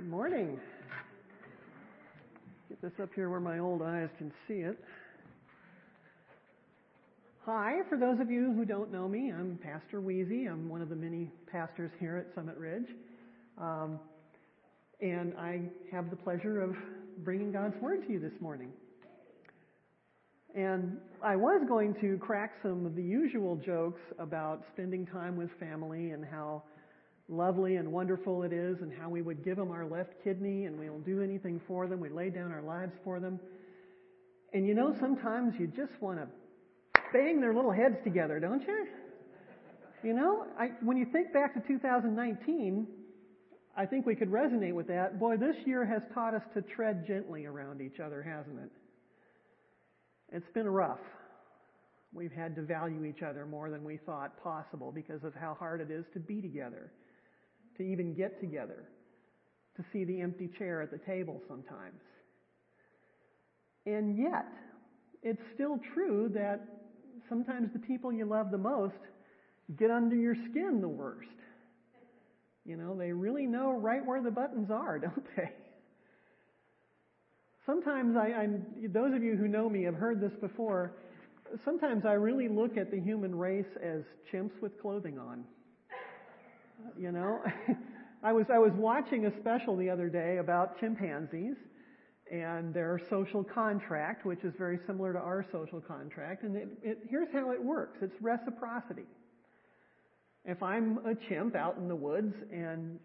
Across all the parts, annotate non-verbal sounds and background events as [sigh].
Good morning. Get this up here where my old eyes can see it. Hi, for those of you who don't know me, I'm Pastor Weezy. I'm one of the many pastors here at Summit Ridge. Um, and I have the pleasure of bringing God's Word to you this morning. And I was going to crack some of the usual jokes about spending time with family and how lovely and wonderful it is and how we would give them our left kidney and we'll do anything for them. We lay down our lives for them. And you know, sometimes you just want to bang their little heads together, don't you? You know, I, when you think back to 2019, I think we could resonate with that. Boy, this year has taught us to tread gently around each other, hasn't it? It's been rough. We've had to value each other more than we thought possible because of how hard it is to be together to even get together, to see the empty chair at the table sometimes. And yet, it's still true that sometimes the people you love the most get under your skin the worst. You know, they really know right where the buttons are, [laughs] don't they? Sometimes I, I'm, those of you who know me have heard this before. Sometimes I really look at the human race as chimps with clothing on. You know, [laughs] I was I was watching a special the other day about chimpanzees and their social contract, which is very similar to our social contract. And it, it, here's how it works: it's reciprocity. If I'm a chimp out in the woods and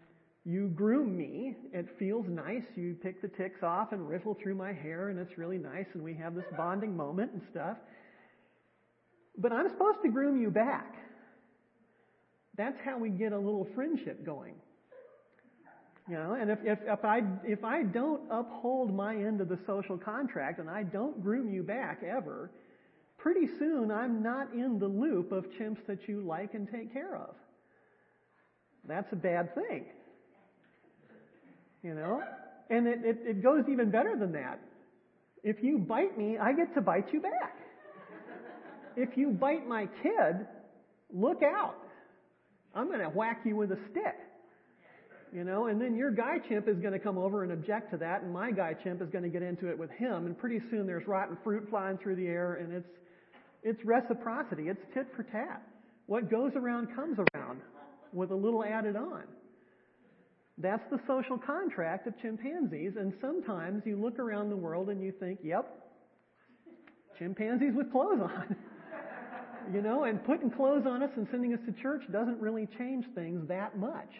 you groom me, it feels nice. You pick the ticks off and riffle through my hair, and it's really nice, and we have this bonding moment and stuff. But I'm supposed to groom you back. That's how we get a little friendship going. You know, and if, if, if I, if I don't uphold my end of the social contract and I don't groom you back ever, pretty soon I'm not in the loop of chimps that you like and take care of. That's a bad thing. You know? And it, it, it goes even better than that. If you bite me, I get to bite you back. If you bite my kid, look out. I'm going to whack you with a stick. You know, and then your guy chimp is going to come over and object to that, and my guy chimp is going to get into it with him, and pretty soon there's rotten fruit flying through the air, and it's, it's reciprocity. It's tit for tat. What goes around comes around with a little added on. That's the social contract of chimpanzees, and sometimes you look around the world and you think, yep, chimpanzees with clothes on. [laughs] You know, and putting clothes on us and sending us to church doesn't really change things that much.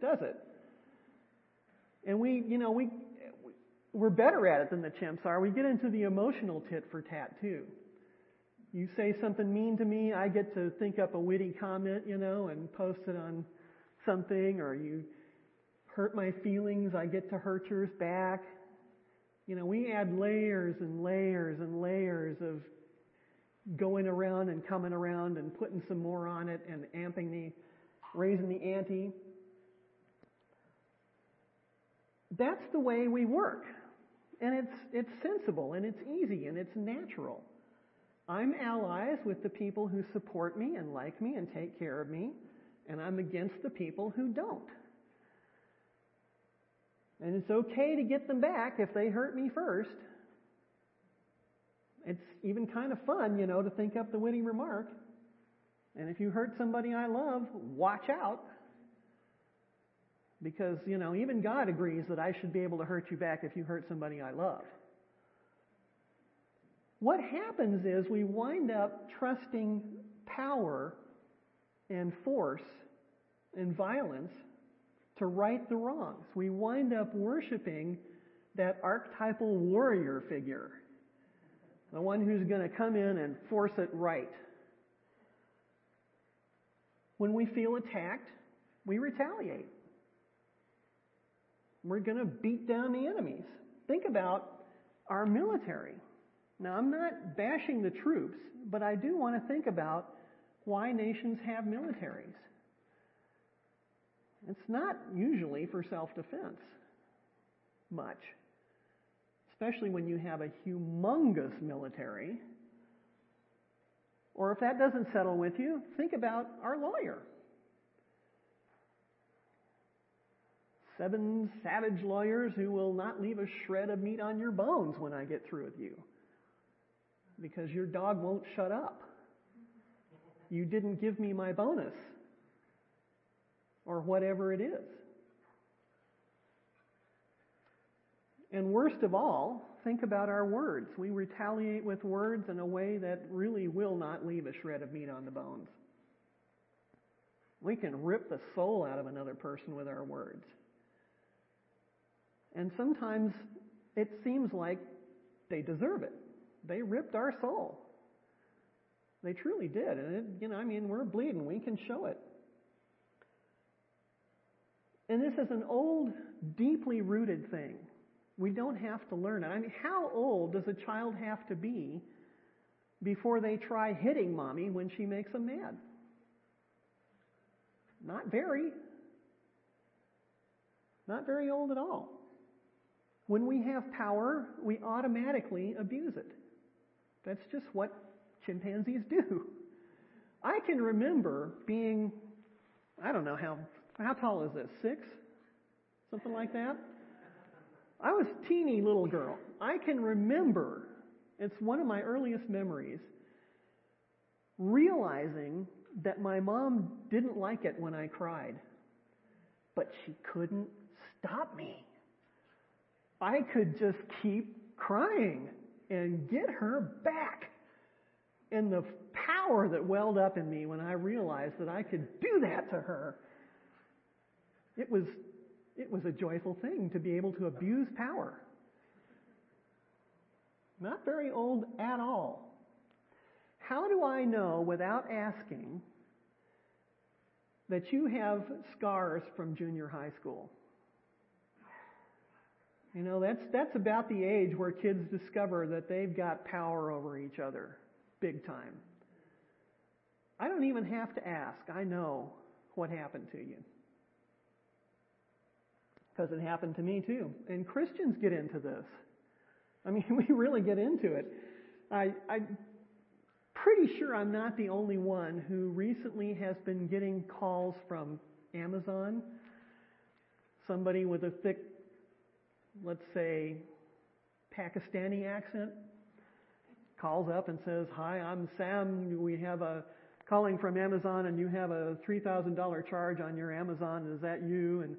Does it? And we, you know, we, we're better at it than the chimps are. We get into the emotional tit for tat too. You say something mean to me, I get to think up a witty comment, you know, and post it on something, or you hurt my feelings, I get to hurt yours back. You know, we add layers and layers and layers of going around and coming around and putting some more on it and amping the, raising the ante. That's the way we work. And it's, it's sensible and it's easy and it's natural. I'm allies with the people who support me and like me and take care of me, and I'm against the people who don't. And it's okay to get them back if they hurt me first. It's even kind of fun, you know, to think up the witty remark. And if you hurt somebody I love, watch out. Because, you know, even God agrees that I should be able to hurt you back if you hurt somebody I love. What happens is we wind up trusting power and force and violence to right the wrongs. We wind up worshiping that archetypal warrior figure the one who's going to come in and force it right. When we feel attacked, we retaliate. We're going to beat down the enemies. Think about our military. Now, I'm not bashing the troops, but I do want to think about why nations have militaries. It's not usually for self defense much especially when you have a humongous military. Or if that doesn't settle with you, think about our lawyer. seven savage lawyers who will not leave a shred of meat on your bones when I get through with you. Because your dog won't shut up. You didn't give me my bonus. Or whatever it is. And worst of all, think about our words. We retaliate with words in a way that really will not leave a shred of meat on the bones. We can rip the soul out of another person with our words. And sometimes it seems like they deserve it. They ripped our soul. They truly did. And, it, you know, I mean, we're bleeding. We can show it. And this is an old, deeply rooted thing. We don't have to learn it. I mean, how old does a child have to be before they try hitting mommy when she makes them mad? Not very. Not very old at all. When we have power, we automatically abuse it. That's just what chimpanzees do. I can remember being, I don't know how, how tall is this? Six? Something like that? I was a teeny little girl. I can remember, it's one of my earliest memories, realizing that my mom didn't like it when I cried, but she couldn't stop me. I could just keep crying and get her back. And the power that welled up in me when I realized that I could do that to her, it was it was a joyful thing to be able to abuse power. Not very old at all. How do I know without asking that you have scars from junior high school? You know, that's, that's about the age where kids discover that they've got power over each other, big time. I don't even have to ask. I know what happened to you because it happened to me too. And Christians get into this. I mean, [laughs] we really get into it. I, I'm pretty sure I'm not the only one who recently has been getting calls from Amazon. Somebody with a thick, let's say, Pakistani accent calls up and says, Hi, I'm Sam. We have a calling from Amazon and you have a $3,000 charge on your Amazon. Is that you? And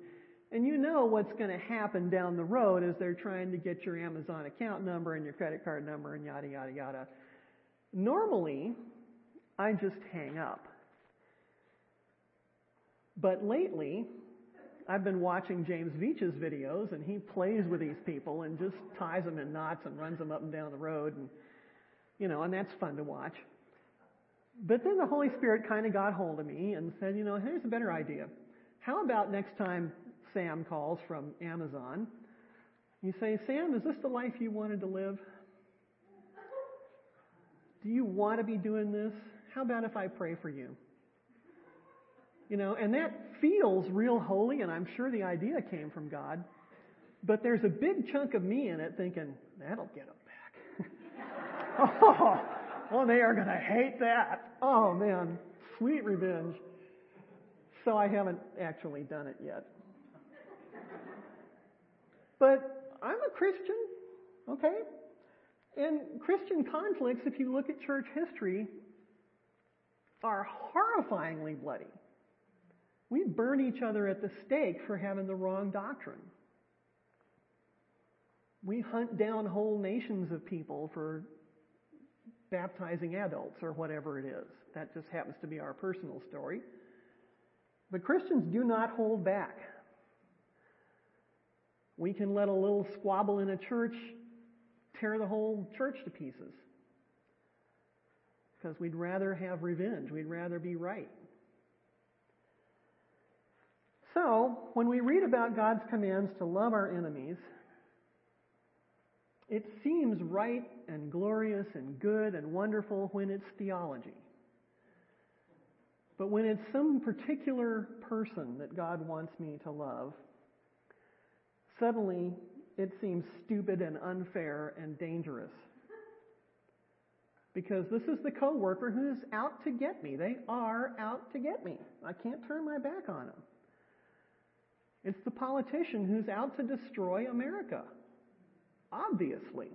and you know what's going to happen down the road as they're trying to get your Amazon account number and your credit card number and yada, yada, yada. Normally, I just hang up. But lately, I've been watching James Veitch's videos and he plays with these people and just ties them in knots and runs them up and down the road and, you know, and that's fun to watch. But then the Holy Spirit kind of got hold of me and said, you know, here's a better idea. How about next time Sam calls from Amazon. You say, Sam, is this the life you wanted to live? Do you want to be doing this? How about if I pray for you? You know, and that feels real holy, and I'm sure the idea came from God. But there's a big chunk of me in it thinking, that'll get them back. [laughs] oh, oh, they are going to hate that. Oh, man, sweet revenge. So I haven't actually done it yet. But I'm a Christian, okay? And Christian conflicts, if you look at church history, are horrifyingly bloody. We burn each other at the stake for having the wrong doctrine. We hunt down whole nations of people for baptizing adults or whatever it is. That just happens to be our personal story. But Christians do not hold back. We can let a little squabble in a church tear the whole church to pieces. Because we'd rather have revenge. We'd rather be right. So, when we read about God's commands to love our enemies, it seems right and glorious and good and wonderful when it's theology. But when it's some particular person that God wants me to love, Suddenly, it seems stupid and unfair and dangerous. Because this is the coworker who's out to get me. They are out to get me. I can't turn my back on them. It's the politician who's out to destroy America. Obviously.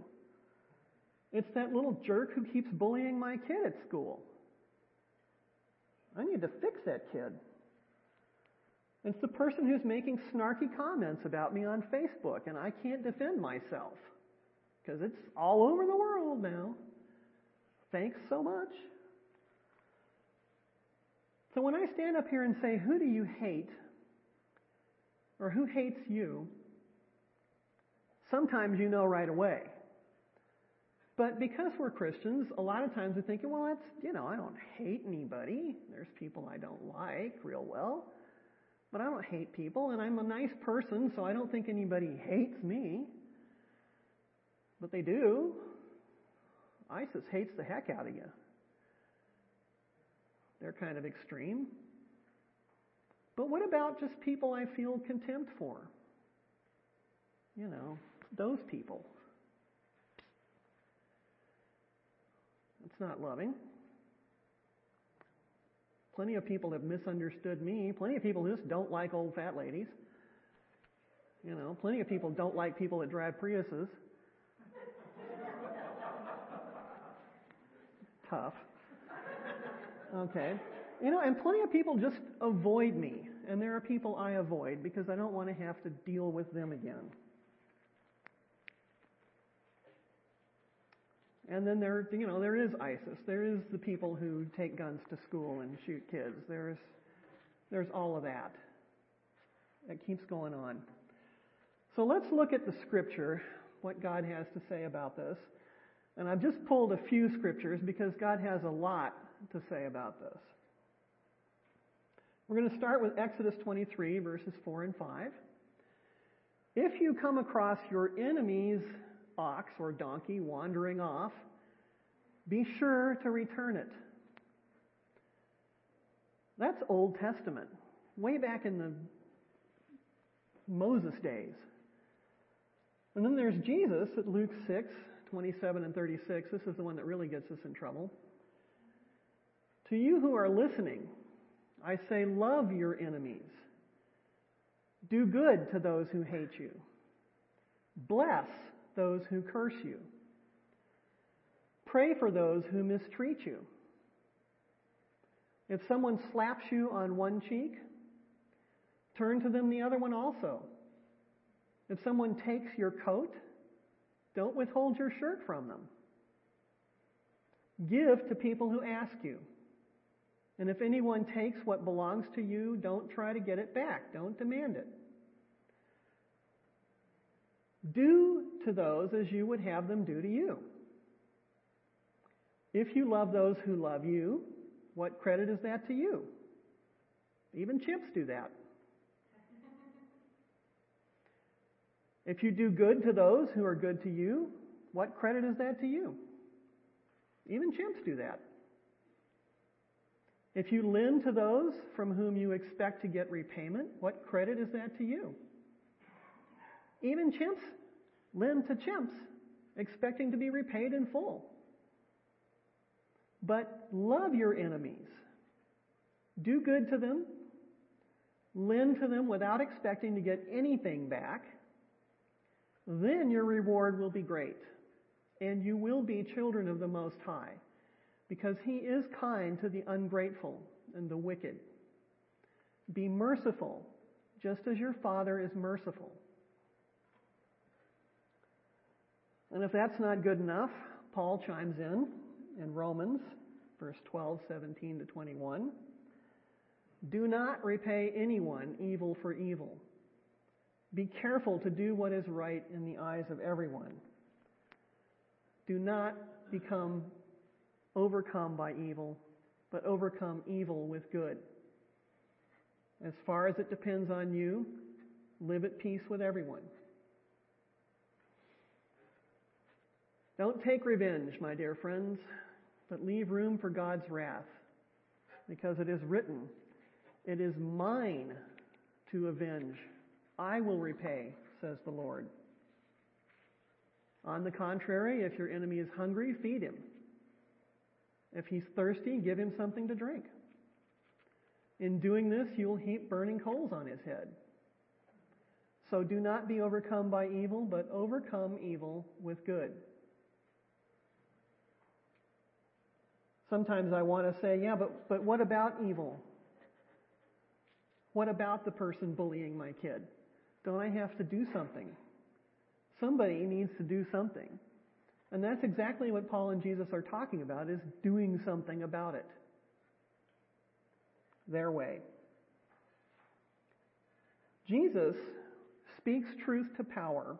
It's that little jerk who keeps bullying my kid at school. I need to fix that kid. It's the person who's making snarky comments about me on Facebook and I can't defend myself because it's all over the world now. Thanks so much. So when I stand up here and say, Who do you hate? or who hates you? Sometimes you know right away. But because we're Christians, a lot of times we think, well, that's, you know, I don't hate anybody. There's people I don't like real well. But I don't hate people, and I'm a nice person, so I don't think anybody hates me. But they do. ISIS hates the heck out of you. They're kind of extreme. But what about just people I feel contempt for? You know, those people. It's not loving. Plenty of people have misunderstood me. Plenty of people just don't like old fat ladies. You know, plenty of people don't like people that drive Priuses. Tough. Okay. You know, and plenty of people just avoid me. And there are people I avoid because I don't want to have to deal with them again. And then there, you know, there is ISIS. There is the people who take guns to school and shoot kids. There's, there's all of that. That keeps going on. So let's look at the scripture, what God has to say about this. And I've just pulled a few scriptures because God has a lot to say about this. We're going to start with Exodus 23, verses 4 and 5. If you come across your enemy's ox or donkey wandering off, be sure to return it. That's Old Testament, way back in the Moses days. And then there's Jesus at Luke 6, 27 and 36. This is the one that really gets us in trouble. To you who are listening, I say, love your enemies. Do good to those who hate you. Bless those who curse you. Pray for those who mistreat you. If someone slaps you on one cheek, turn to them the other one also. If someone takes your coat, don't withhold your shirt from them. Give to people who ask you. And if anyone takes what belongs to you, don't try to get it back. Don't demand it. Do to those as you would have them do to you. If you love those who love you, what credit is that to you? Even chimps do that. [laughs] If you do good to those who are good to you, what credit is that to you? Even chimps do that. If you lend to those from whom you expect to get repayment, what credit is that to you? Even chimps lend to chimps, expecting to be repaid in full. But love your enemies. Do good to them. Lend to them without expecting to get anything back. Then your reward will be great, and you will be children of the Most High because he is kind to the ungrateful and the wicked. Be merciful, just as your Father is merciful. And if that's not good enough, Paul chimes in in Romans, verse 12, 17 to 21. Do not repay anyone evil for evil. Be careful to do what is right in the eyes of everyone. Do not become overcome by evil, but overcome evil with good. As far as it depends on you, live at peace with everyone. Don't take revenge, my dear friends, but leave room for God's wrath, because it is written, It is mine to avenge. I will repay, says the Lord. On the contrary, if your enemy is hungry, feed him. If he's thirsty, give him something to drink. In doing this, you will heap burning coals on his head. So do not be overcome by evil, but overcome evil with good. Sometimes I want to say, yeah, but, but what about evil? What about the person bullying my kid? Don't I have to do something? Somebody needs to do something. And that's exactly what Paul and Jesus are talking about is doing something about it. Their way. Jesus speaks truth to power.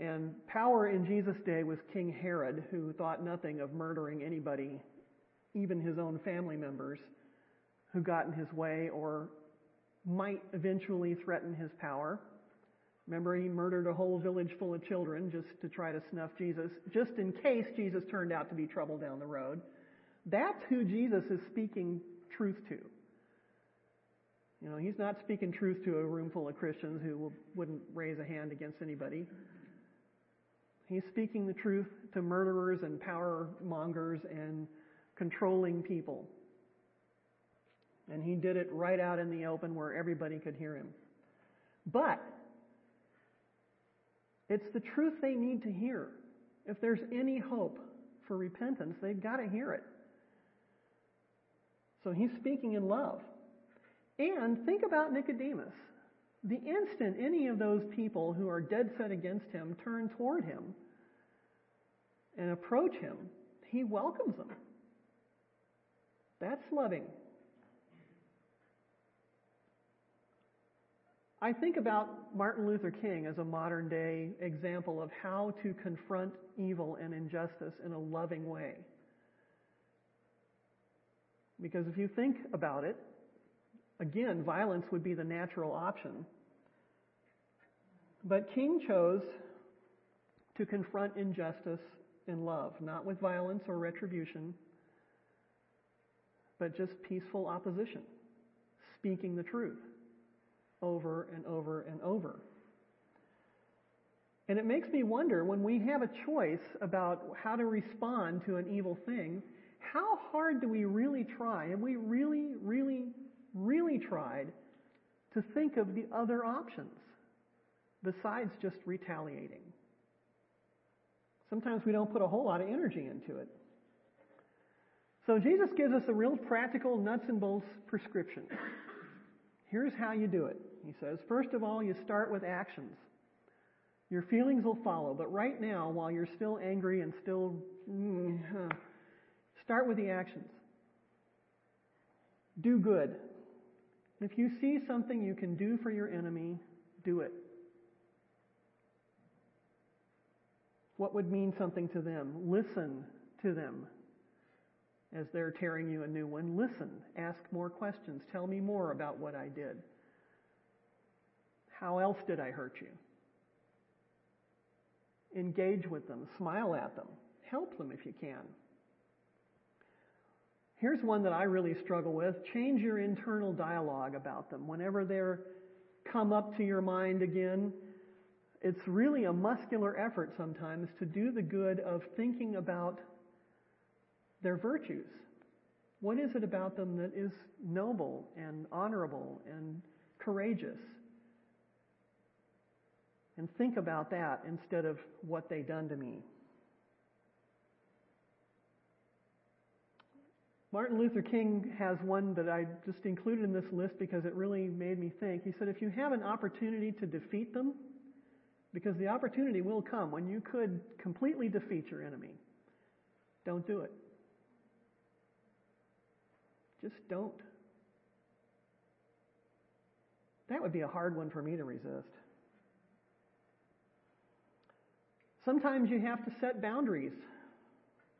And power in Jesus' day was King Herod, who thought nothing of murdering anybody, even his own family members, who got in his way or might eventually threaten his power. Remember, he murdered a whole village full of children just to try to snuff Jesus, just in case Jesus turned out to be trouble down the road. That's who Jesus is speaking truth to. You know, he's not speaking truth to a room full of Christians who wouldn't raise a hand against anybody. He's speaking the truth to murderers and power mongers and controlling people. And he did it right out in the open where everybody could hear him. But it's the truth they need to hear. If there's any hope for repentance, they've got to hear it. So he's speaking in love. And think about Nicodemus. The instant any of those people who are dead set against him turn toward him and approach him, he welcomes them. That's loving. I think about Martin Luther King as a modern day example of how to confront evil and injustice in a loving way. Because if you think about it, again, violence would be the natural option. But King chose to confront injustice in love, not with violence or retribution, but just peaceful opposition, speaking the truth over and over and over. And it makes me wonder when we have a choice about how to respond to an evil thing, how hard do we really try? And we really, really, really tried to think of the other options besides just retaliating. Sometimes we don't put a whole lot of energy into it. So Jesus gives us a real practical nuts and bolts prescription. Here's how you do it. He says, first of all, you start with actions. Your feelings will follow, but right now, while you're still angry and still, mm, start with the actions. Do good. If you see something you can do for your enemy, do it. What would mean something to them? Listen to them as they're tearing you a new one. Listen. Ask more questions. Tell me more about what I did. How else did I hurt you? Engage with them. Smile at them. Help them if you can. Here's one that I really struggle with. Change your internal dialogue about them. Whenever they're come up to your mind again, it's really a muscular effort sometimes to do the good of thinking about their virtues. What is it about them that is noble and honorable and courageous? And think about that instead of what they done to me. Martin Luther King has one that I just included in this list because it really made me think. He said, if you have an opportunity to defeat them, because the opportunity will come when you could completely defeat your enemy, don't do it. Just don't. That would be a hard one for me to resist. Sometimes you have to set boundaries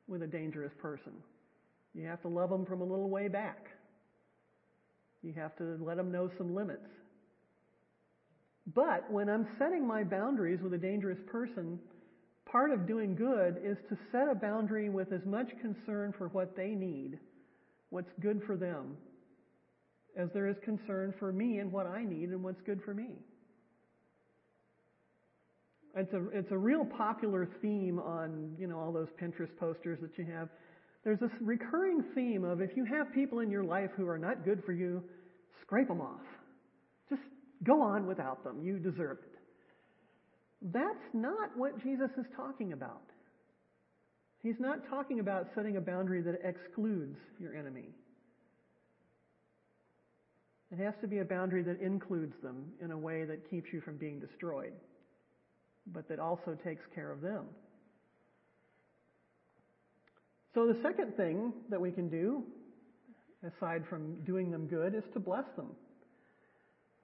with a dangerous person. You have to love them from a little way back. You have to let them know some limits. But when I'm setting my boundaries with a dangerous person, part of doing good is to set a boundary with as much concern for what they need, what's good for them, as there is concern for me and what I need and what's good for me. It's a, it's a real popular theme on, you know, all those Pinterest posters that you have. There's this recurring theme of if you have people in your life who are not good for you, scrape them off. Just Go on without them. You deserve it. That's not what Jesus is talking about. He's not talking about setting a boundary that excludes your enemy. It has to be a boundary that includes them in a way that keeps you from being destroyed, but that also takes care of them. So the second thing that we can do, aside from doing them good, is to bless them.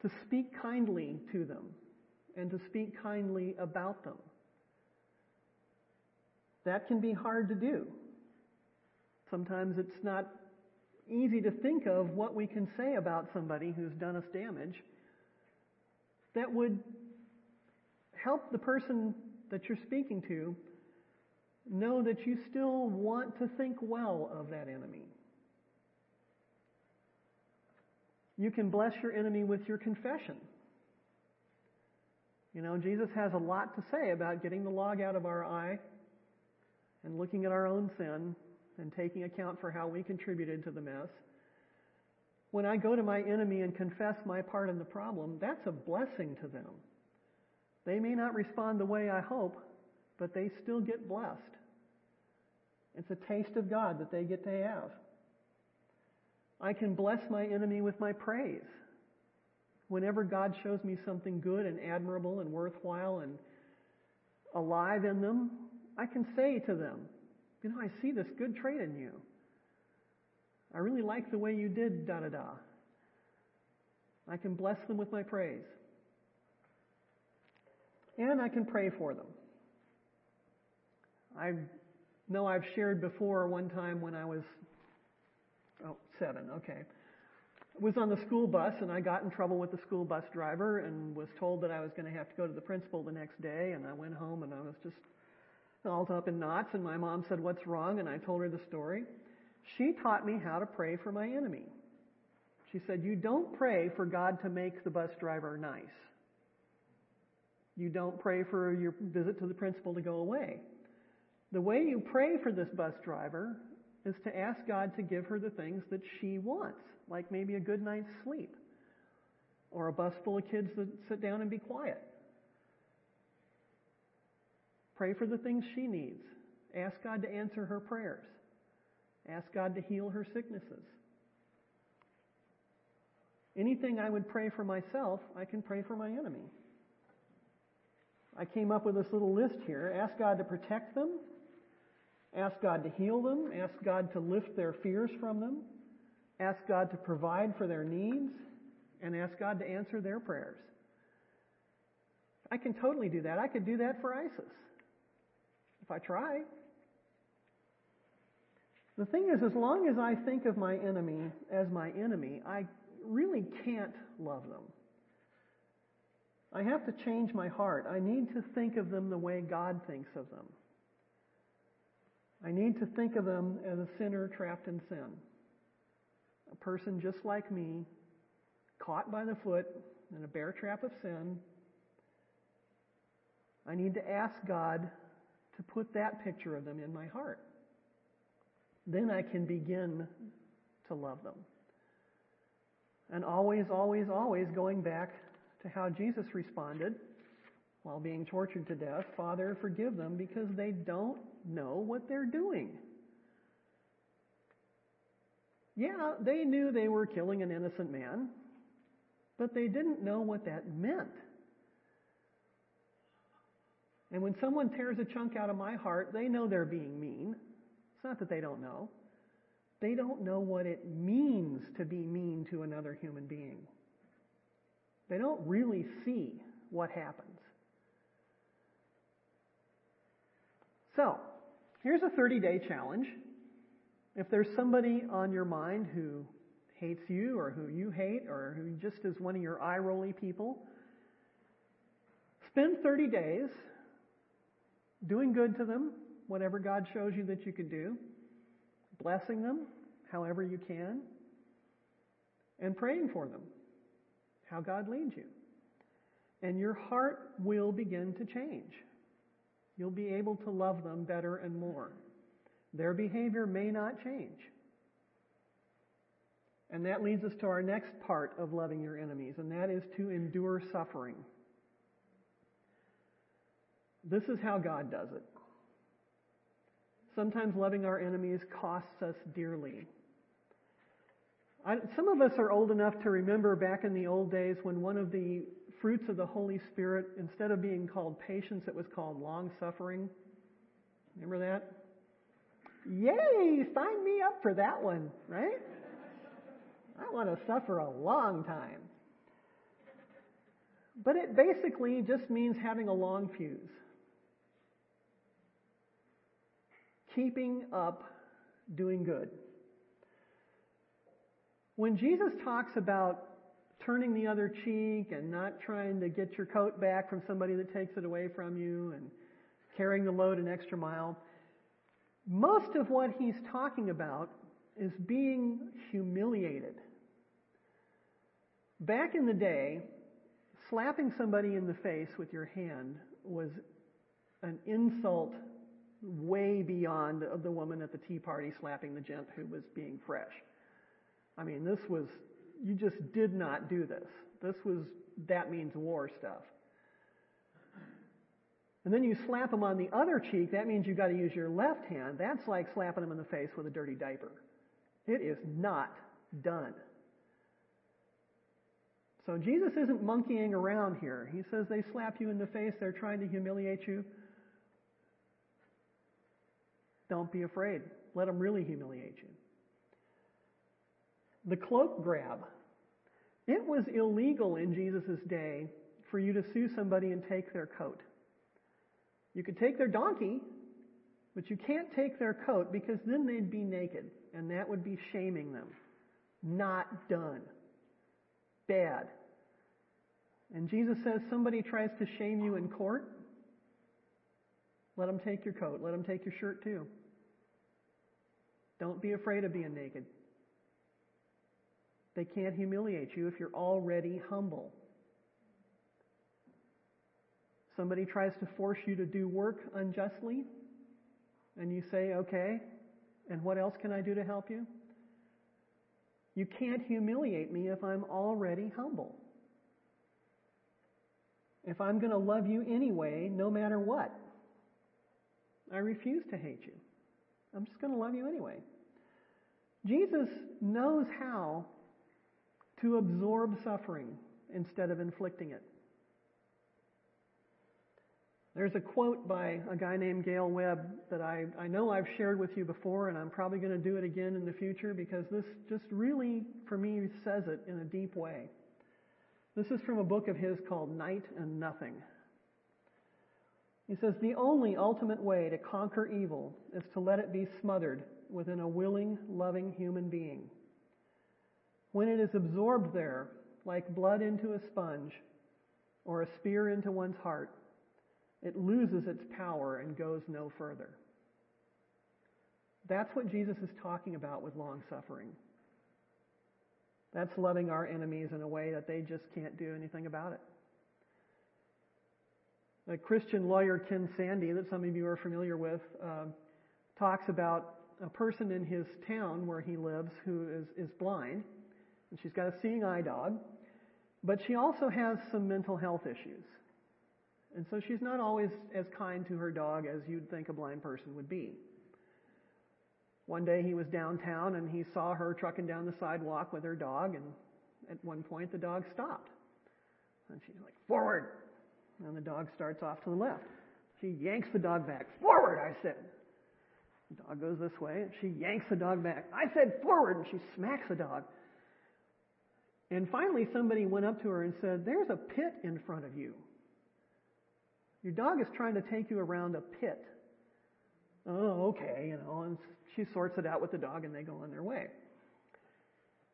To speak kindly to them and to speak kindly about them. That can be hard to do. Sometimes it's not easy to think of what we can say about somebody who's done us damage that would help the person that you're speaking to know that you still want to think well of that enemy. You can bless your enemy with your confession. You know, Jesus has a lot to say about getting the log out of our eye and looking at our own sin and taking account for how we contributed to the mess. When I go to my enemy and confess my part in the problem, that's a blessing to them. They may not respond the way I hope, but they still get blessed. It's a taste of God that they get to have. I can bless my enemy with my praise. Whenever God shows me something good and admirable and worthwhile and alive in them, I can say to them, you know, I see this good trait in you. I really like the way you did da da da. I can bless them with my praise. And I can pray for them. I know I've shared before one time when I was, oh, seven, okay. I was on the school bus and I got in trouble with the school bus driver and was told that I was going to have to go to the principal the next day and I went home and I was just all up in knots and my mom said, what's wrong? And I told her the story. She taught me how to pray for my enemy. She said, you don't pray for God to make the bus driver nice. You don't pray for your visit to the principal to go away. The way you pray for this bus driver is to ask God to give her the things that she wants, like maybe a good night's sleep, or a bus full of kids that sit down and be quiet. Pray for the things she needs. Ask God to answer her prayers. Ask God to heal her sicknesses. Anything I would pray for myself, I can pray for my enemy. I came up with this little list here. Ask God to protect them. Ask God to heal them. Ask God to lift their fears from them. Ask God to provide for their needs. And ask God to answer their prayers. I can totally do that. I could do that for ISIS if I try. The thing is, as long as I think of my enemy as my enemy, I really can't love them. I have to change my heart. I need to think of them the way God thinks of them. I need to think of them as a sinner trapped in sin. A person just like me, caught by the foot in a bear trap of sin. I need to ask God to put that picture of them in my heart. Then I can begin to love them. And always, always, always going back to how Jesus responded while being tortured to death Father, forgive them because they don't know what they're doing. Yeah, they knew they were killing an innocent man, but they didn't know what that meant. And when someone tears a chunk out of my heart, they know they're being mean. It's not that they don't know. They don't know what it means to be mean to another human being. They don't really see what happens. So, here's a 30 day challenge. If there's somebody on your mind who hates you or who you hate or who just is one of your eye rolly people, spend 30 days doing good to them, whatever God shows you that you can do, blessing them however you can, and praying for them how God leads you. And your heart will begin to change. You'll be able to love them better and more. Their behavior may not change. And that leads us to our next part of loving your enemies, and that is to endure suffering. This is how God does it. Sometimes loving our enemies costs us dearly. I, some of us are old enough to remember back in the old days when one of the fruits of the Holy Spirit, instead of being called patience, it was called long suffering. Remember that? Yay! Sign me up for that one, right? I want to suffer a long time. But it basically just means having a long fuse. Keeping up doing good. When Jesus talks about turning the other cheek and not trying to get your coat back from somebody that takes it away from you and carrying the load an extra mile, most of what he's talking about is being humiliated. Back in the day, slapping somebody in the face with your hand was an insult way beyond of the woman at the tea party slapping the gent who was being fresh. I mean, this was, you just did not do this. This was, that means war stuff. And then you slap them on the other cheek, that means you've got to use your left hand. That's like slapping them in the face with a dirty diaper. It is not done. So Jesus isn't monkeying around here. He says they slap you in the face, they're trying to humiliate you. Don't be afraid. Let them really humiliate you. The cloak grab. It was illegal in Jesus' day for you to sue somebody and take their coat. You could take their donkey, but you can't take their coat because then they'd be naked, and that would be shaming them. Not done. Bad. And Jesus says somebody tries to shame you in court, let them take your coat. Let them take your shirt too. Don't be afraid of being naked. They can't humiliate you if you're already humble. Somebody tries to force you to do work unjustly, and you say, okay, and what else can I do to help you? You can't humiliate me if I'm already humble. If I'm going to love you anyway, no matter what, I refuse to hate you. I'm just going to love you anyway. Jesus knows how to absorb suffering instead of inflicting it. There's a quote by a guy named Gale Webbe that I, I know I've shared with you before, and I'm probably going to do it again in the future because this just really, for me, says it in a deep way. This is from a book of his called Night and Nothing. He says, The only ultimate way to conquer evil is to let it be smothered within a willing, loving human being. When it is absorbed there, like blood into a sponge or a spear into one's heart, it loses its power and goes no further. That's what Jesus is talking about with long suffering. That's loving our enemies in a way that they just can't do anything about it. The Christian lawyer Ken Sande, that some of you are familiar with, uh, talks about a person in his town where he lives who is, is blind, and she's got a seeing eye dog, but she also has some mental health issues. And so she's not always as kind to her dog as you'd think a blind person would be. One day he was downtown and he saw her trucking down the sidewalk with her dog, and at one point the dog stopped. And she's like, forward! And the dog starts off to the left. She yanks the dog back. Forward, I said. The dog goes this way, and she yanks the dog back. I said forward, and she smacks the dog. And finally, somebody went up to her and said, There's a pit in front of you. Your dog is trying to take you around a pit. Oh, okay, you know, and she sorts it out with the dog and they go on their way.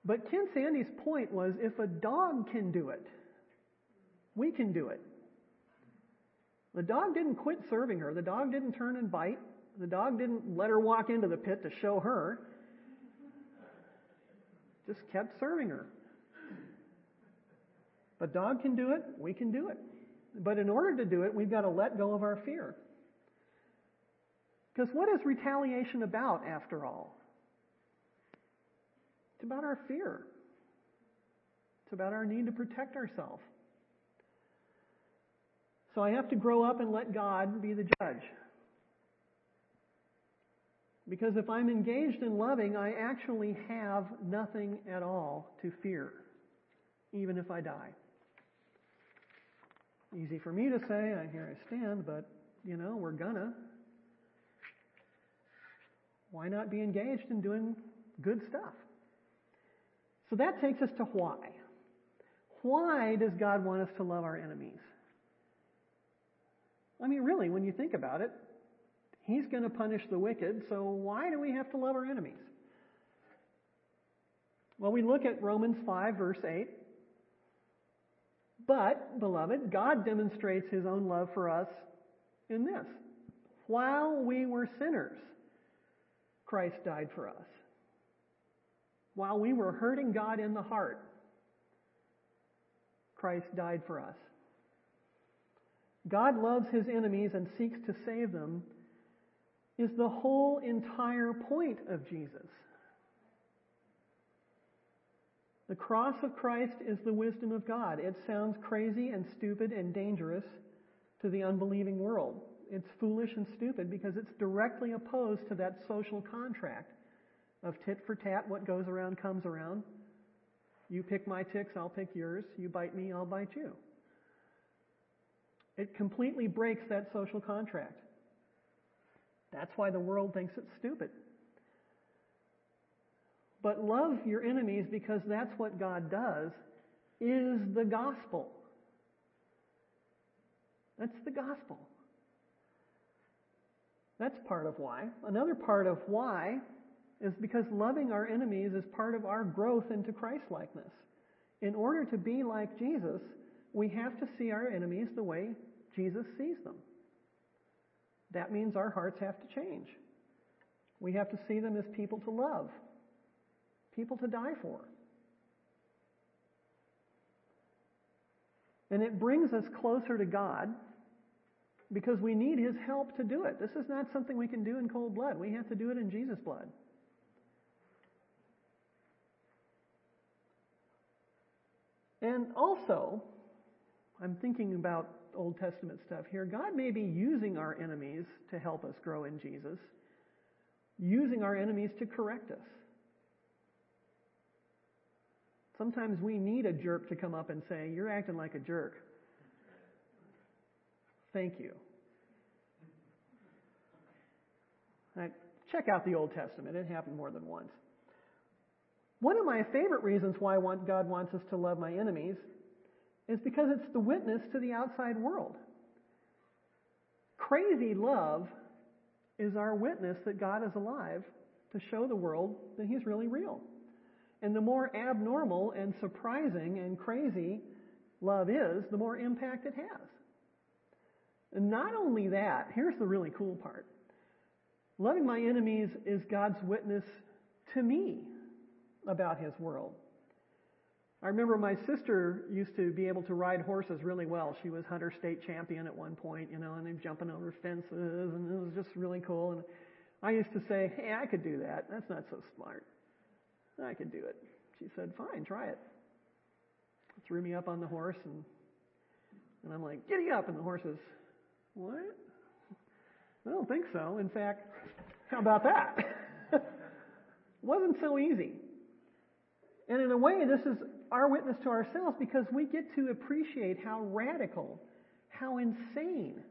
But Ken Sande's point was if a dog can do it, we can do it. The dog didn't quit serving her. The dog didn't turn and bite. The dog didn't let her walk into the pit to show her. Just kept serving her. A dog can do it, we can do it. But in order to do it, we've got to let go of our fear. Because what is retaliation about, after all? It's about our fear. It's about our need to protect ourselves. So I have to grow up and let God be the judge. Because if I'm engaged in loving, I actually have nothing at all to fear, even if I die. Easy for me to say, I here I stand, but you know, we're gonna. Why not be engaged in doing good stuff? So that takes us to why. Why does God want us to love our enemies? I mean, really, when you think about it, He's going to punish the wicked, so why do we have to love our enemies? Well, we look at Romans 5, verse 8. But, beloved, God demonstrates His own love for us in this. While we were sinners, Christ died for us. While we were hurting God in the heart, Christ died for us. God loves His enemies and seeks to save them is the whole entire point of Jesus. The cross of Christ is the wisdom of God. It sounds crazy and stupid and dangerous to the unbelieving world. It's foolish and stupid because it's directly opposed to that social contract of tit for tat, what goes around comes around. You pick my ticks, I'll pick yours. You bite me, I'll bite you. It completely breaks that social contract. That's why the world thinks it's stupid. But love your enemies because that's what God does is the gospel. That's the gospel. That's part of why. Another part of why is because loving our enemies is part of our growth into Christlikeness. In order to be like Jesus, we have to see our enemies the way Jesus sees them. That means our hearts have to change. We have to see them as people to love, people to die for. And it brings us closer to God because we need His help to do it. This is not something we can do in cold blood. We have to do it in Jesus' blood. And also, I'm thinking about Old Testament stuff here. God may be using our enemies to help us grow in Jesus, using our enemies to correct us. Sometimes we need a jerk to come up and say, You're acting like a jerk. Thank you. Right, check out the Old Testament. It happened more than once. One of my favorite reasons why God wants us to love my enemies is because it's the witness to the outside world. Crazy love is our witness that God is alive to show the world that He's really real. And the more abnormal and surprising and crazy love is, the more impact it has. And not only that, here's the really cool part. Loving my enemies is God's witness to me about His world. I remember my sister used to be able to ride horses really well. She was hunter state champion at one point, you know, and they jumping over fences, and it was just really cool. And I used to say, "Hey, I could do that. That's not so smart. I could do it." She said, "Fine, try it." Threw me up on the horse, and and I'm like, "Giddy up!" And the horse is, "What? I don't think so. In fact, how about that?" [laughs] Wasn't so easy. And in a way, this is our witness to ourselves because we get to appreciate how radical, how insane,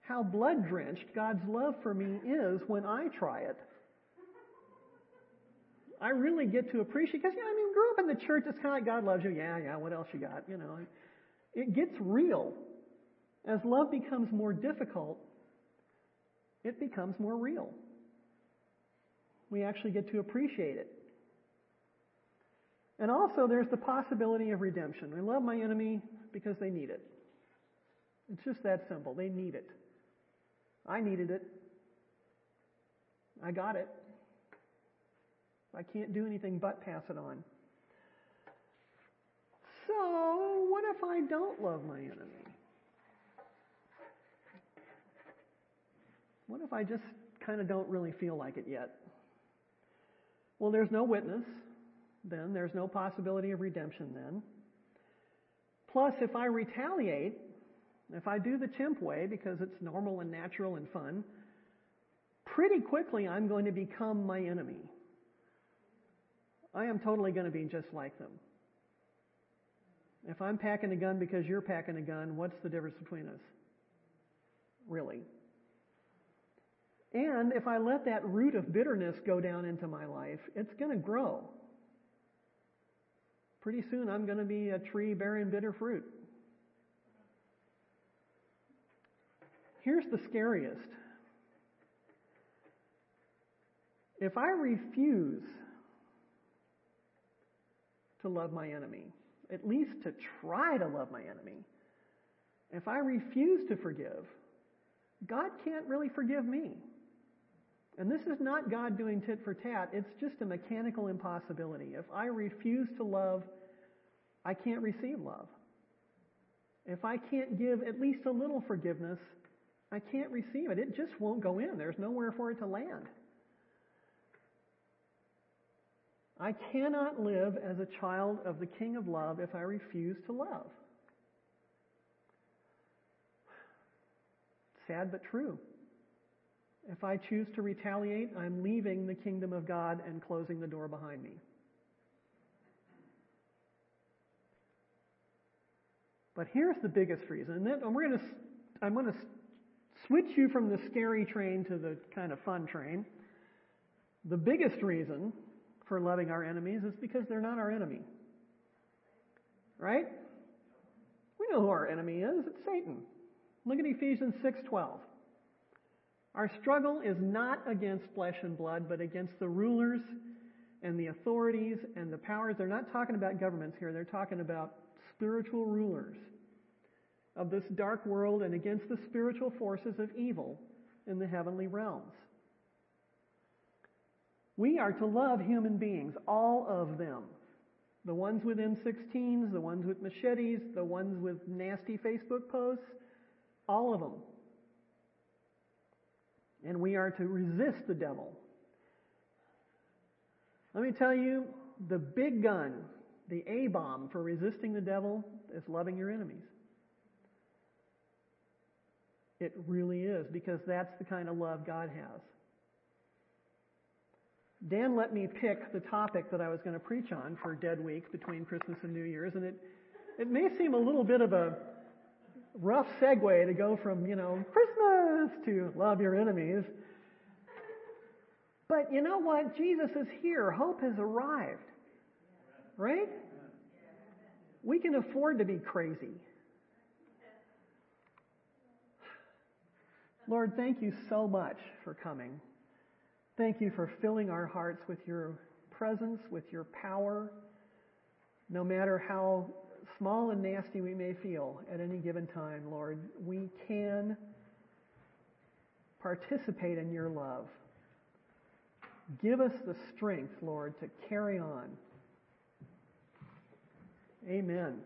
how blood drenched God's love for me is when I try it. I really get to appreciate because you know, I mean, grew up in the church. It's kind of like God loves you. Yeah, yeah. What else you got? You know, it gets real as love becomes more difficult. It becomes more real. We actually get to appreciate it. And also, there's the possibility of redemption. I love my enemy because they need it. It's just that simple. They need it. I needed it. I got it. I can't do anything but pass it on. So, what if I don't love my enemy? What if I just kind of don't really feel like it yet? Well, there's no witness. then there's no possibility of redemption then. Plus, if I retaliate, if I do the chimp way because it's normal and natural and fun, pretty quickly I'm going to become my enemy. I am totally going to be just like them. If I'm packing a gun because you're packing a gun, what's the difference between us? Really? And if I let that root of bitterness go down into my life, it's going to grow. Pretty soon I'm going to be a tree bearing bitter fruit. Here's the scariest. If I refuse to love my enemy, at least to try to love my enemy, if I refuse to forgive, God can't really forgive me. And this is not God doing tit for tat, it's just a mechanical impossibility. If I refuse to love, I can't receive love. If I can't give at least a little forgiveness, I can't receive it. It just won't go in. There's nowhere for it to land. I cannot live as a child of the King of Love if I refuse to love. Sad but true. If I choose to retaliate, I'm leaving the kingdom of God and closing the door behind me. But here's the biggest reason, and, we're going to, I'm going to switch you from the scary train to the kind of fun train. The biggest reason for loving our enemies is because they're not our enemy. Right? We know who our enemy is. It's Satan. Look at Ephesians 6:12. Our struggle is not against flesh and blood, but against the rulers and the authorities and the powers. They're not talking about governments here. They're talking about spiritual rulers of this dark world and against the spiritual forces of evil in the heavenly realms. We are to love human beings, all of them. The ones with M16s, the ones with machetes, the ones with nasty Facebook posts, all of them. And we are to resist the devil. Let me tell you, the big gun, the A bomb for resisting the devil is loving your enemies. It really is, because that's the kind of love God has. Dan let me pick the topic that I was going to preach on for Dead Week between Christmas and New Year's, and it, it may seem a little bit of a rough segue to go from, you know, Christmas to love your enemies. But you know what? Jesus is here. Hope has arrived. Right? We can afford to be crazy. Lord, thank you so much for coming. Thank you for filling our hearts with your presence, with your power, no matter how small and nasty we may feel at any given time, Lord, we can participate in your love. Give us the strength, Lord, to carry on. Amen.